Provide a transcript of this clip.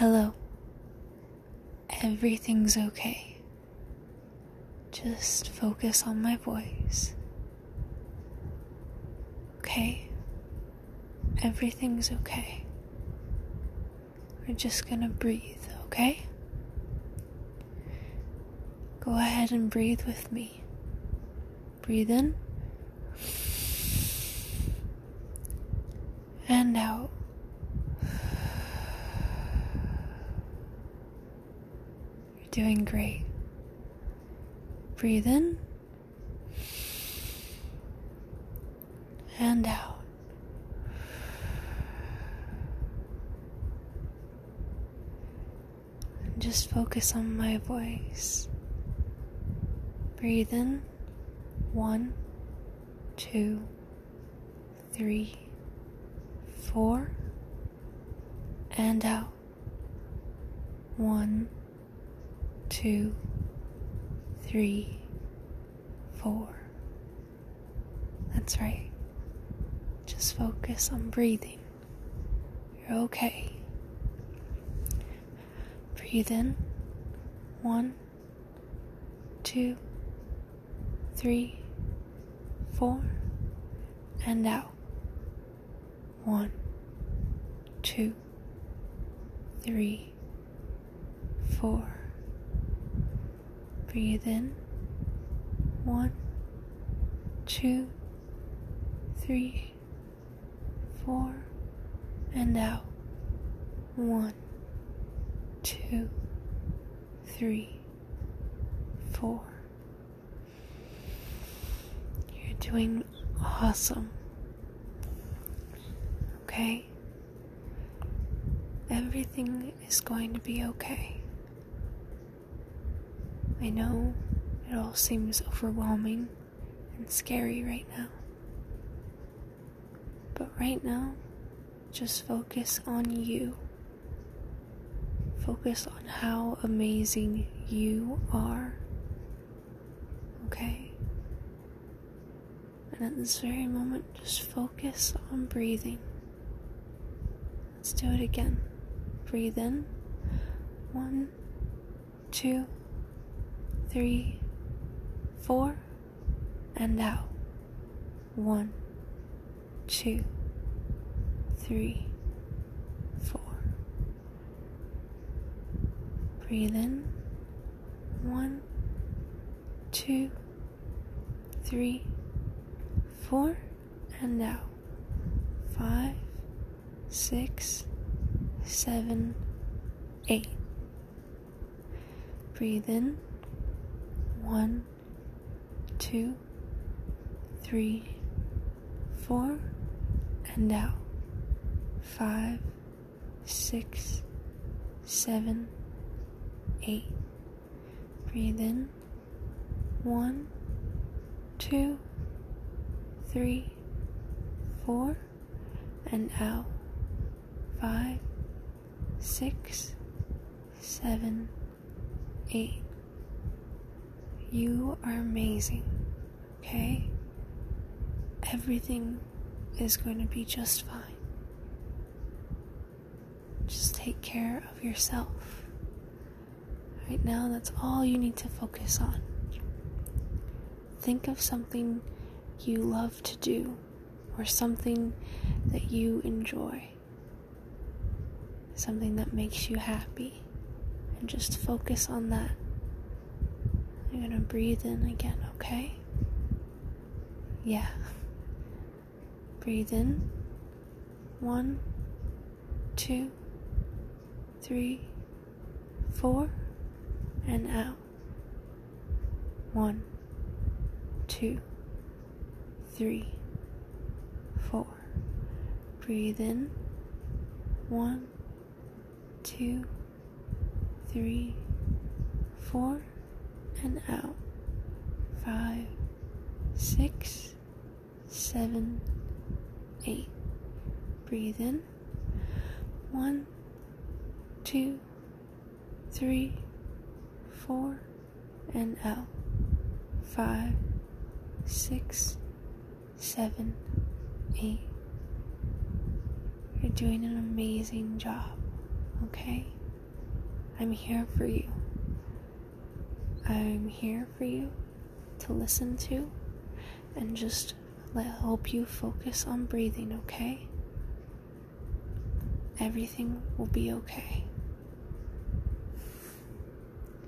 Hello. Everything's okay. Just focus on my voice. Okay? Everything's okay. We're just gonna breathe, okay? Go ahead and breathe with me. Breathe in and out. You're doing great. Breathe in and out. Just focus on my voice. Breathe in. One, two, three, four, and out. One, two, three, four. That's right. Just focus on breathing. You're okay. Breathe in. One, two, three, four, and out. One, two, three, four. Breathe in. One, two, three, four, and out. One, two, three, four. You're doing awesome. Okay? Everything is going to be okay. I know it all seems overwhelming and scary right now. But right now, just focus on you. Focus on how amazing you are. Okay? And at this very moment, just focus on breathing. Let's do it again. Breathe in. One, two, three, four, and out. One, two, three, four. Breathe in. One, two, three, four, and out. Five, six, seven, eight. Breathe in. One, two, three, four, and out. Five, six, seven, eight. Breathe in. One, two, three, four, and out. Five, six, seven, eight. You are amazing, okay? Everything is going to be just fine. Just take care of yourself. Right now, that's all you need to focus on. Think of something you love to do or something that you enjoy, something that makes you happy, and just focus on that. Gonna breathe in again, okay? Yeah. Breathe in. One, two, three, four, and out. One, two, three, four. Breathe in. One, two, three, four, and out. Five, six, seven, eight. Breathe in. One, two, three, four, and out. Five, six, seven, eight. You're doing an amazing job, okay? I'm here for you. I'm here for you to listen to and just let help you focus on breathing, okay? Everything will be okay.